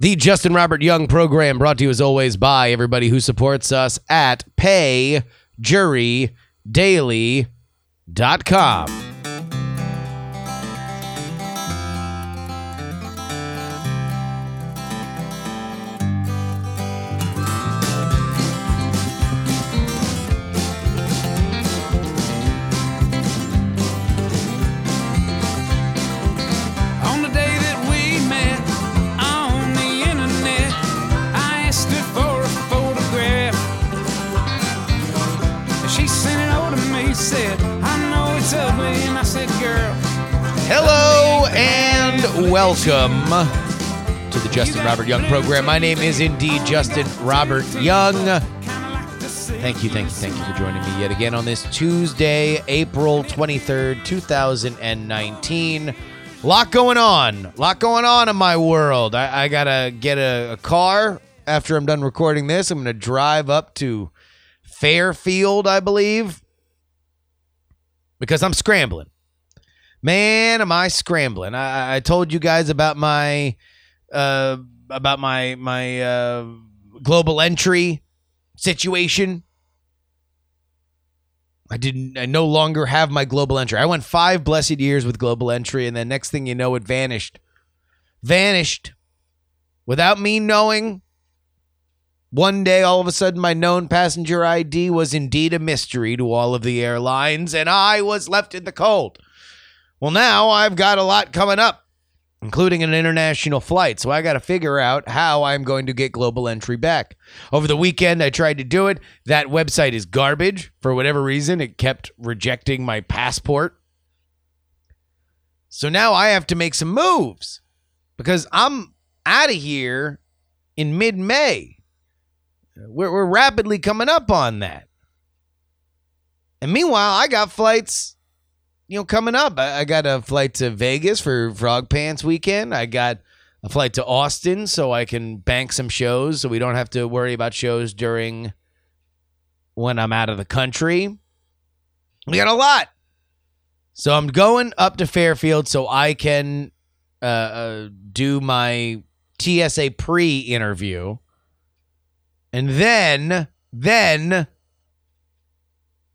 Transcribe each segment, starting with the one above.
The Justin Robert Young program brought to you as always by everybody who supports us at payjurydaily.com. welcome to the Justin Robert Young program. My name is indeed Justin Robert Young. Thank you, thank you, thank you for joining me yet again on this Tuesday, April 23rd, 2019. Lot going on. Lot going on in my world. I, I gotta get a, a car after I'm done recording this. I'm gonna drive up to Fairfield, I believe, because I'm scrambling. Man, am I scrambling? I, I told you guys about my uh about my my uh global entry situation. I didn't I no longer have my global entry. I went 5 blessed years with global entry and then next thing you know it vanished. Vanished without me knowing. One day all of a sudden my known passenger ID was indeed a mystery to all of the airlines and I was left in the cold. Well, now I've got a lot coming up, including an international flight. So I got to figure out how I'm going to get global entry back. Over the weekend, I tried to do it. That website is garbage. For whatever reason, it kept rejecting my passport. So now I have to make some moves because I'm out of here in mid May. We're, we're rapidly coming up on that. And meanwhile, I got flights you know, coming up, I, I got a flight to Vegas for Frog Pants weekend. I got a flight to Austin so I can bank some shows so we don't have to worry about shows during when I'm out of the country. We got a lot. So I'm going up to Fairfield so I can uh, uh, do my TSA pre interview. And then, then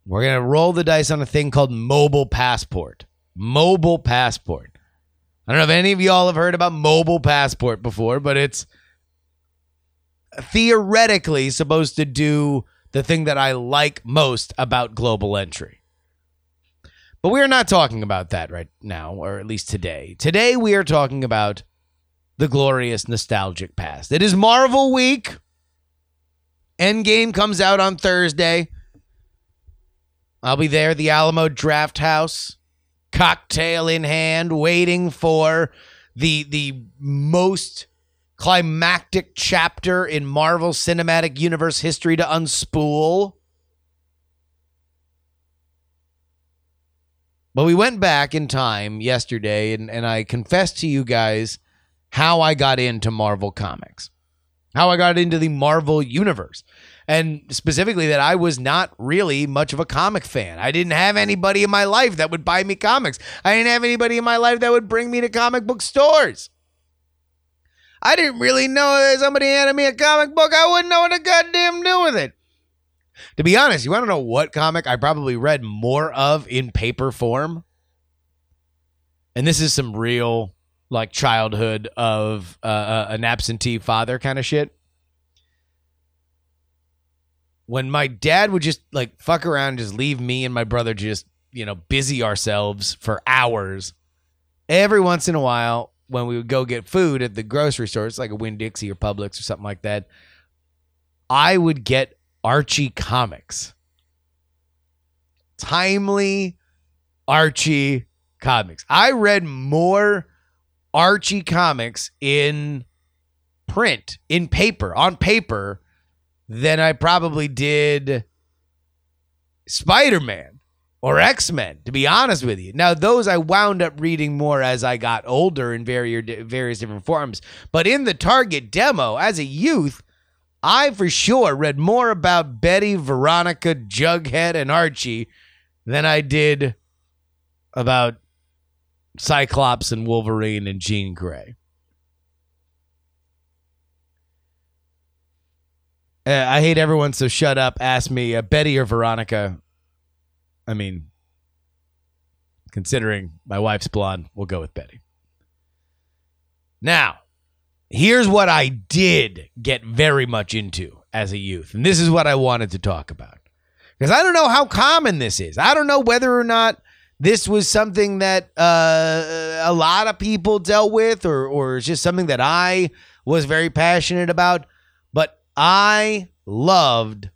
we're going to roll the dice on a thing called Mobile Passport. Mobile Passport. I don't know if any of y'all have heard about Mobile Passport before, but it's theoretically supposed to do the thing that I like most about global entry. But we are not talking about that right now, or at least today. Today we are talking about the glorious nostalgic past. It is Marvel Week. Endgame comes out on Thursday. I'll be there the Alamo Draft House, cocktail in hand, waiting for the the most climactic chapter in Marvel Cinematic Universe history to unspool. But we went back in time yesterday and, and I confessed to you guys how I got into Marvel Comics, how I got into the Marvel Universe and specifically that I was not really much of a comic fan. I didn't have anybody in my life that would buy me comics. I didn't have anybody in my life that would bring me to comic book stores. I didn't really know that somebody handed me a comic book. I wouldn't know what to goddamn do with it. To be honest, you want to know what comic I probably read more of in paper form? And this is some real like childhood of uh, uh, an absentee father kind of shit when my dad would just like fuck around and just leave me and my brother just, you know, busy ourselves for hours. Every once in a while, when we would go get food at the grocery store, it's like a Winn Dixie or Publix or something like that, I would get Archie comics. Timely Archie comics. I read more Archie comics in print, in paper, on paper than I probably did Spider Man or X Men, to be honest with you. Now, those I wound up reading more as I got older in various, various different forms. But in the Target demo, as a youth, I for sure read more about Betty, Veronica, Jughead, and Archie than I did about Cyclops and Wolverine and Jean Grey. Uh, I hate everyone, so shut up. Ask me, uh, Betty or Veronica. I mean, considering my wife's blonde, we'll go with Betty. Now, here's what I did get very much into as a youth, and this is what I wanted to talk about. Because I don't know how common this is. I don't know whether or not this was something that uh, a lot of people dealt with, or or it's just something that I was very passionate about. But I loved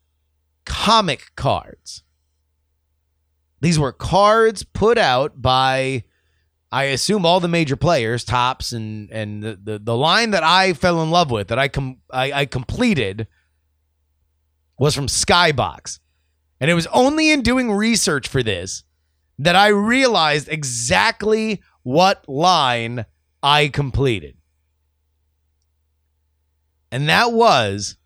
comic cards. These were cards put out by, I assume, all the major players, Topps, and and the the, the line that I fell in love with that I com I, I completed was from Skybox, and it was only in doing research for this that I realized exactly what line I completed. And that was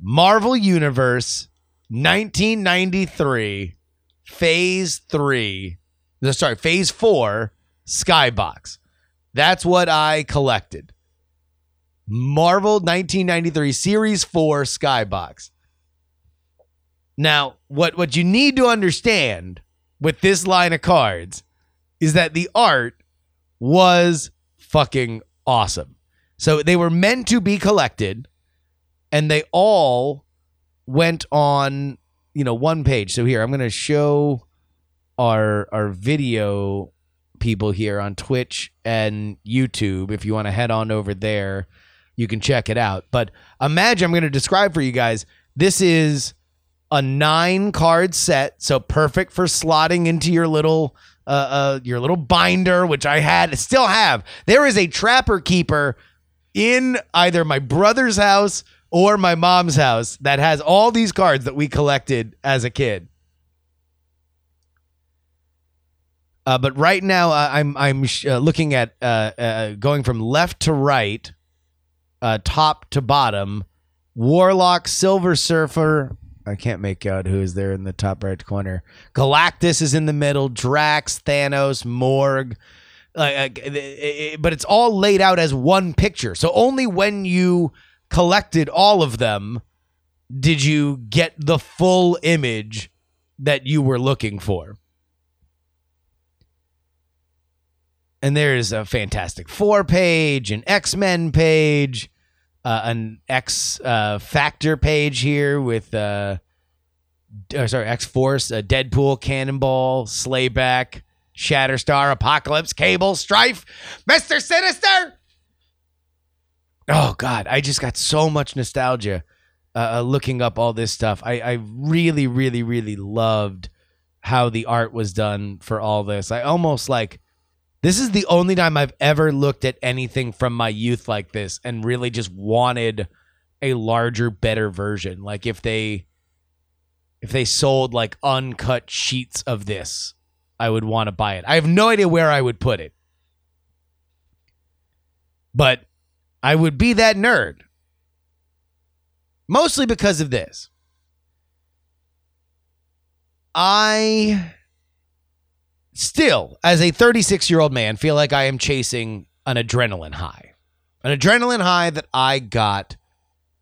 Marvel Universe 1993 Phase 3. No, sorry, Phase 4 Skybox. That's what I collected. Marvel 1993 Series 4 Skybox. Now, what what you need to understand with this line of cards is that the art was fucking awesome. So they were meant to be collected and they all went on, you know, one page. So here, I'm going to show our our video people here on Twitch and YouTube if you want to head on over there, you can check it out. But imagine I'm going to describe for you guys. This is a nine card set, so perfect for slotting into your little uh, uh your little binder, which I had still have. There is a trapper keeper in either my brother's house or my mom's house that has all these cards that we collected as a kid. Uh, but right now, uh, I'm I'm sh- uh, looking at uh, uh, going from left to right, uh, top to bottom. Warlock, Silver Surfer, I can't make out who is there in the top right corner. Galactus is in the middle. Drax, Thanos, Morg. Uh, but it's all laid out as one picture. So only when you collected all of them did you get the full image that you were looking for. And there's a Fantastic Four page, an X Men page, uh, an X uh, Factor page here with, uh, sorry, X Force, Deadpool, Cannonball, Slayback, Shatterstar, Apocalypse, Cable, Stryfe, Mister Sinister. Oh God, I just got so much nostalgia uh, uh, looking up all this stuff. I, I really, really, really loved how the art was done for all this. I almost like this is the only time I've ever looked at anything from my youth like this and really just wanted a larger, better version. Like if they if they sold like uncut sheets of this, I would want to buy it. I have no idea where I would put it. But I would be that nerd. Mostly because of this. I still, as a 36 year old man, feel like I am chasing an adrenaline high. An adrenaline high that I got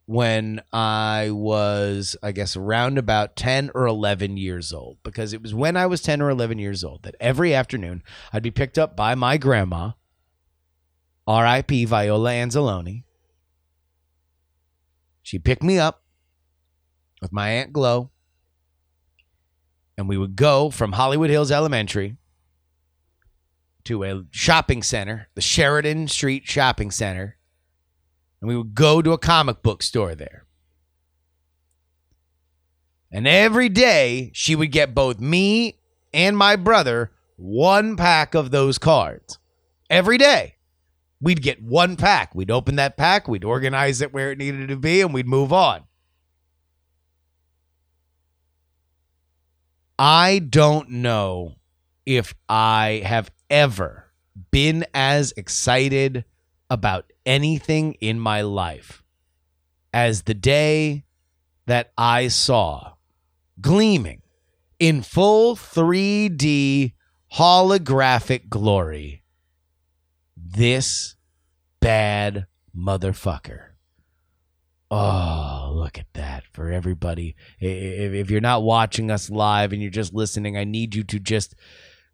when I was, I guess, around about 10 or 11 years old. Because it was when I was 10 or 11 years old that every afternoon I'd be picked up by my grandma, R.I.P. Viola Anzalone. She'd pick me up with my Aunt Glow, and we would go from Hollywood Hills Elementary to a shopping center, the Sheridan Street Shopping Center, and we would go to a comic book store there. And every day she would get both me and my brother one pack of those cards. Every day. We'd get one pack. We'd open that pack, we'd organize it where it needed to be, and we'd move on. I don't know if I have ever been as excited about anything in my life as the day that I saw gleaming in full 3D holographic glory this bad motherfucker. Oh, look at that for everybody. If, you're not watching us live and you're just listening, I need you to just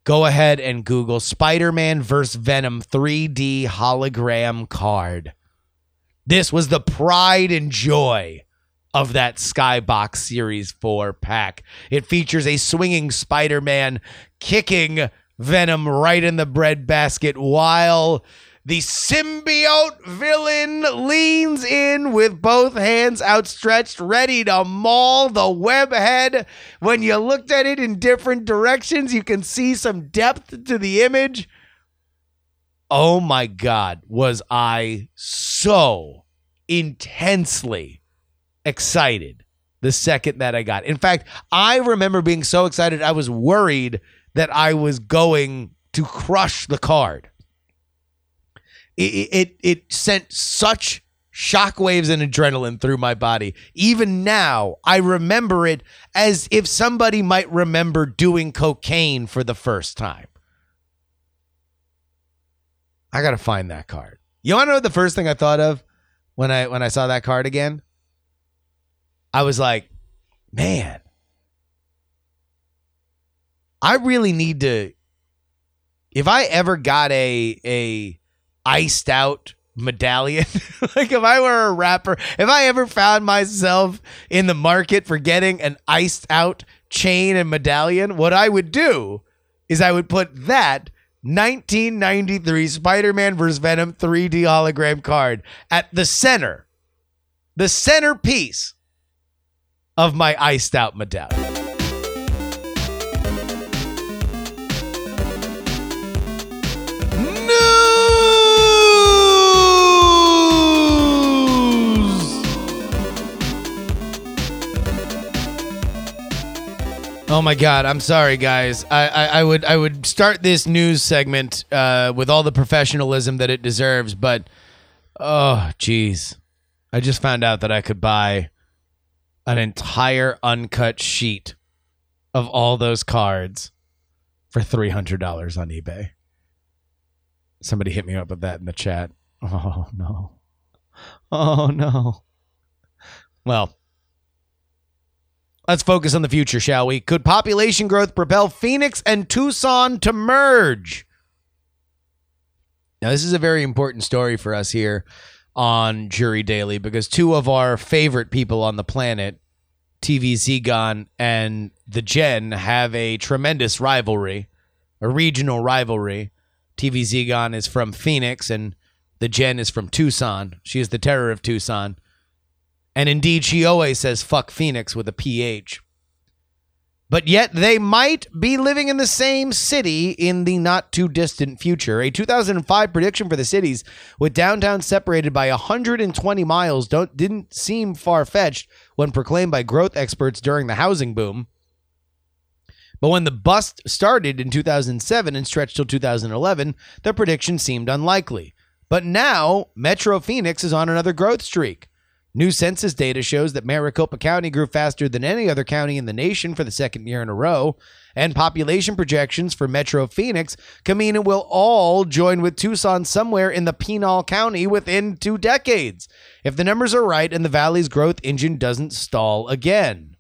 go ahead and Google Spider Man vs. Venom 3D hologram card. This was the pride and joy of that Skybox Series 4 pack. It features a swinging Spider Man kicking Venom right in the breadbasket while the symbiote villain leans in with both hands outstretched, ready to maul the webhead. When you looked at it in different directions, you can see some depth to the image. Oh my God, was I so intensely excited the second that I got. In fact, I remember being so excited, I was worried that I was going to crush the card. It, it, it sent such shockwaves and adrenaline through my body. Even now, I remember it as if somebody might remember doing cocaine for the first time. I gotta find that card. You wanna know the first thing I thought of when I when I saw that card again? I was like, man, I really need to if I ever got a a iced out medallion, like if I were a rapper, if I ever found myself in the market for getting an iced out chain and medallion, what I would do is I would put that 1993 Spider-Man vs. Venom 3D hologram card at the center, the centerpiece of my iced out medallion. Oh my God! I'm sorry, guys. I, I, I would I would start this news segment uh, with all the professionalism that it deserves, but oh, jeez, I just found out that I could buy an entire uncut sheet of all those cards for three hundred dollars on eBay. Somebody hit me up with that in the chat. Oh no. Oh no. Well, let's focus on the future, shall we? Could population growth propel Phoenix and Tucson to merge? Now, this is a very important story for us here on Jury Daily because two of our favorite people on the planet, TV Zegon and the Jen, have a tremendous rivalry, a regional rivalry. TV Zegon is from Phoenix and the Jen is from Tucson. She is the terror of Tucson. And indeed, she always says fuck Phoenix with a PH. But yet, they might be living in the same city in the not too distant future. A 2005 prediction for the cities, with downtown separated by 120 miles, don't didn't seem far fetched when proclaimed by growth experts during the housing boom. But when the bust started in 2007 and stretched till 2011, the prediction seemed unlikely. But now, Metro Phoenix is on another growth streak. New census data shows that Maricopa County grew faster than any other county in the nation for the second year in a row, and population projections for Metro Phoenix it will all join with Tucson somewhere in the Pinal County within two decades, if the numbers are right and the valley's growth engine doesn't stall again.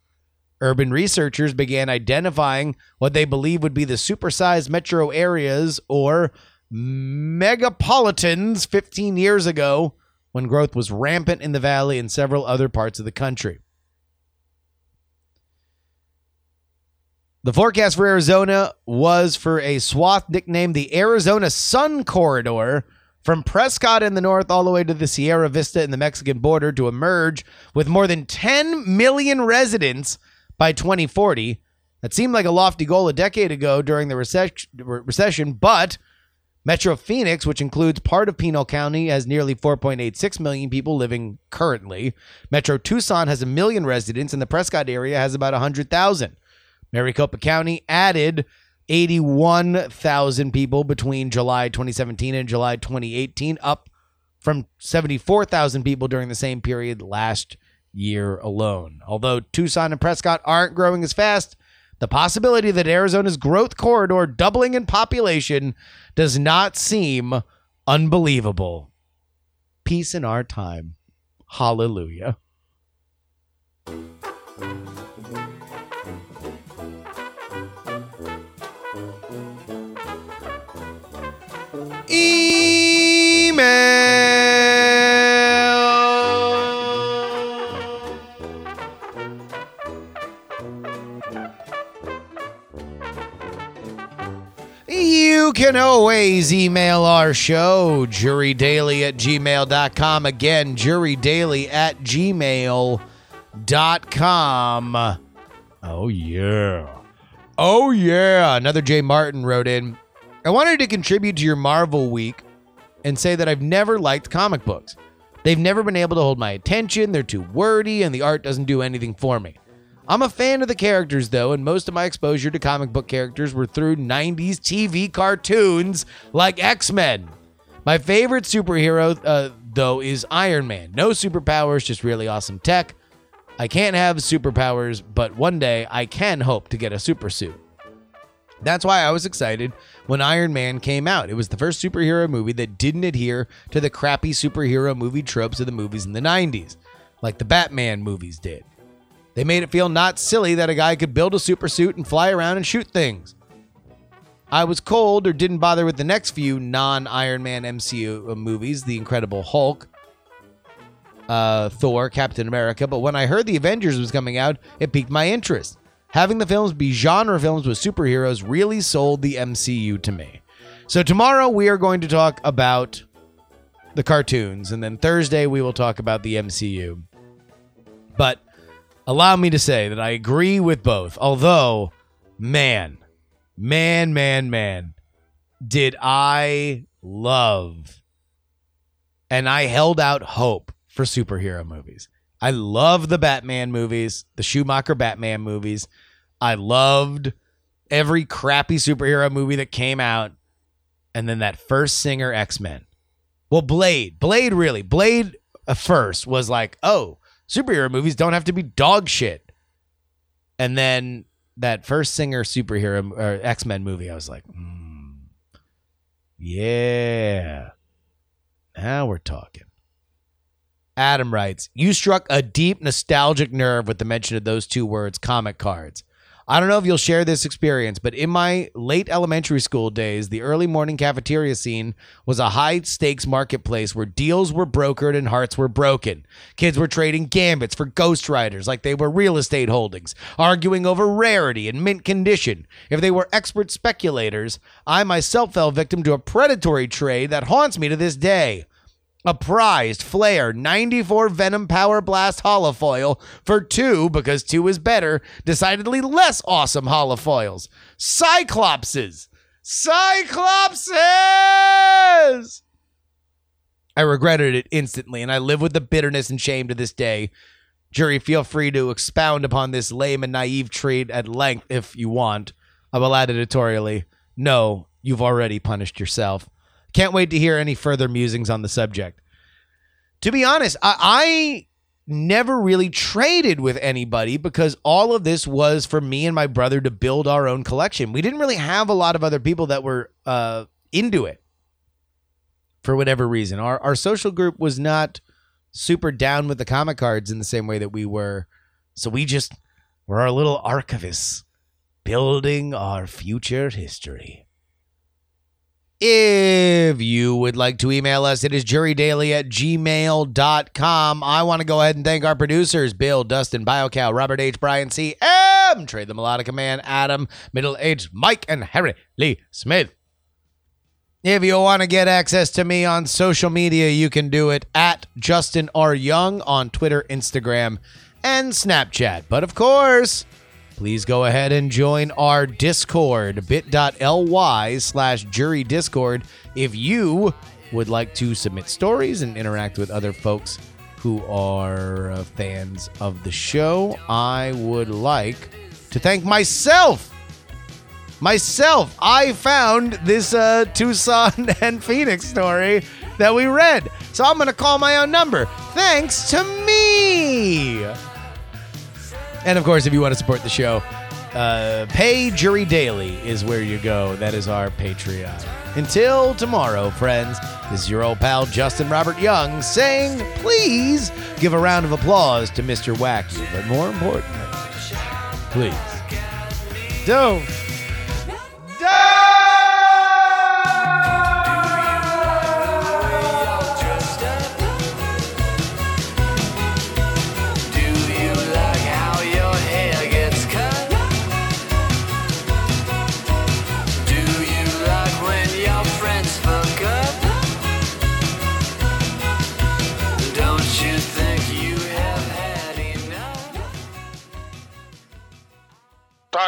Urban researchers began identifying what they believe would be the supersized metro areas or megapolitans 15 years ago when growth was rampant in the valley and several other parts of the country. The forecast for Arizona was for a swath nicknamed the Arizona Sun Corridor from Prescott in the north all the way to the Sierra Vista in the Mexican border to emerge with more than 10 million residents by 2040. That seemed like a lofty goal a decade ago during the recession, but Metro Phoenix, which includes part of Pinal County, has nearly 4.86 million people living currently. Metro Tucson has a million residents, and the Prescott area has about 100,000. Maricopa County added 81,000 people between July 2017 and July 2018, up from 74,000 people during the same period last year alone. Although Tucson and Prescott aren't growing as fast, the possibility that Arizona's growth corridor doubling in population does not seem unbelievable. Peace in our time. Hallelujah. Email. You can always email our show, jurydaily at gmail.com. Again, jurydaily at gmail.com. Oh, yeah. Oh, yeah. Another Jay Martin wrote in I wanted to contribute to your Marvel week and say that I've never liked comic books. They've never been able to hold my attention, they're too wordy, and the art doesn't do anything for me. I'm a fan of the characters, though, and most of my exposure to comic book characters were through 90s TV cartoons like X Men. My favorite superhero, uh, though, is Iron Man. No superpowers, just really awesome tech. I can't have superpowers, but one day I can hope to get a super suit. That's why I was excited when Iron Man came out. It was the first superhero movie that didn't adhere to the crappy superhero movie tropes of the movies in the 90s, like the Batman movies did. They made it feel not silly that a guy could build a super suit and fly around and shoot things. I was cold or didn't bother with the next few non Iron Man MCU movies, The Incredible Hulk, uh, Thor, Captain America, but when I heard The Avengers was coming out, it piqued my interest. Having the films be genre films with superheroes really sold the MCU to me. So tomorrow we are going to talk about the cartoons, and then Thursday we will talk about the MCU. But allow me to say that I agree with both. Although, man, man, man, man, did I love and I held out hope for superhero movies. I love the Batman movies, the Schumacher Batman movies. I loved every crappy superhero movie that came out. And then that first Singer X Men. Well, Blade, Blade really, Blade uh, first was like, oh, superhero movies don't have to be dog shit. And then that first Singer superhero or X Men movie, I was like, hmm, yeah, now we're talking. Adam writes, You struck a deep nostalgic nerve with the mention of those two words, comic cards. I don't know if you'll share this experience, but in my late elementary school days, the early morning cafeteria scene was a high stakes marketplace where deals were brokered and hearts were broken. Kids were trading gambits for Ghost Riders like they were real estate holdings, arguing over rarity and mint condition. If they were expert speculators, I myself fell victim to a predatory trade that haunts me to this day a prized Fleer 94 Venom Power Blast holofoil for two, because two is better, decidedly less awesome holofoils. Cyclopses! Cyclopses! I regretted it instantly, and I live with the bitterness and shame to this day. Jury, feel free to expound upon this lame and naive trade at length if you want. I will add editorially no, you've already punished yourself. Can't wait to hear any further musings on the subject. To be honest, I, I never really traded with anybody because all of this was for me and my brother to build our own collection. We didn't really have a lot of other people that were uh, into it for whatever reason. Our our social group was not super down with the comic cards in the same way that we were. So we just were our little archivists building our future history. If you would like to email us, it is jurydaily at gmail.com. I want to go ahead and thank our producers Bill, Dustin, BioCow, Robert H., Brian C., M., Trey the Melodica Man, Adam, Middle Aged Mike, and Harry Lee Smith. If you want to get access to me on social media, you can do it at Justin R. Young on Twitter, Instagram, and Snapchat. But of course, please go ahead and join our Discord, bit.ly slash jury discord, if you would like to submit stories and interact with other folks who are uh, fans of the show. I would like to thank myself myself, I found this uh, Tucson and Phoenix story that we read. So I'm going to call my own number. Thanks to me. And of course, if you want to support the show, Uh, Pay Jury Daily is where you go. That is our Patreon. Until tomorrow, friends, this is your old pal Justin Robert Young saying, please give a round of applause to Mr. Wacky. But more importantly, please don't.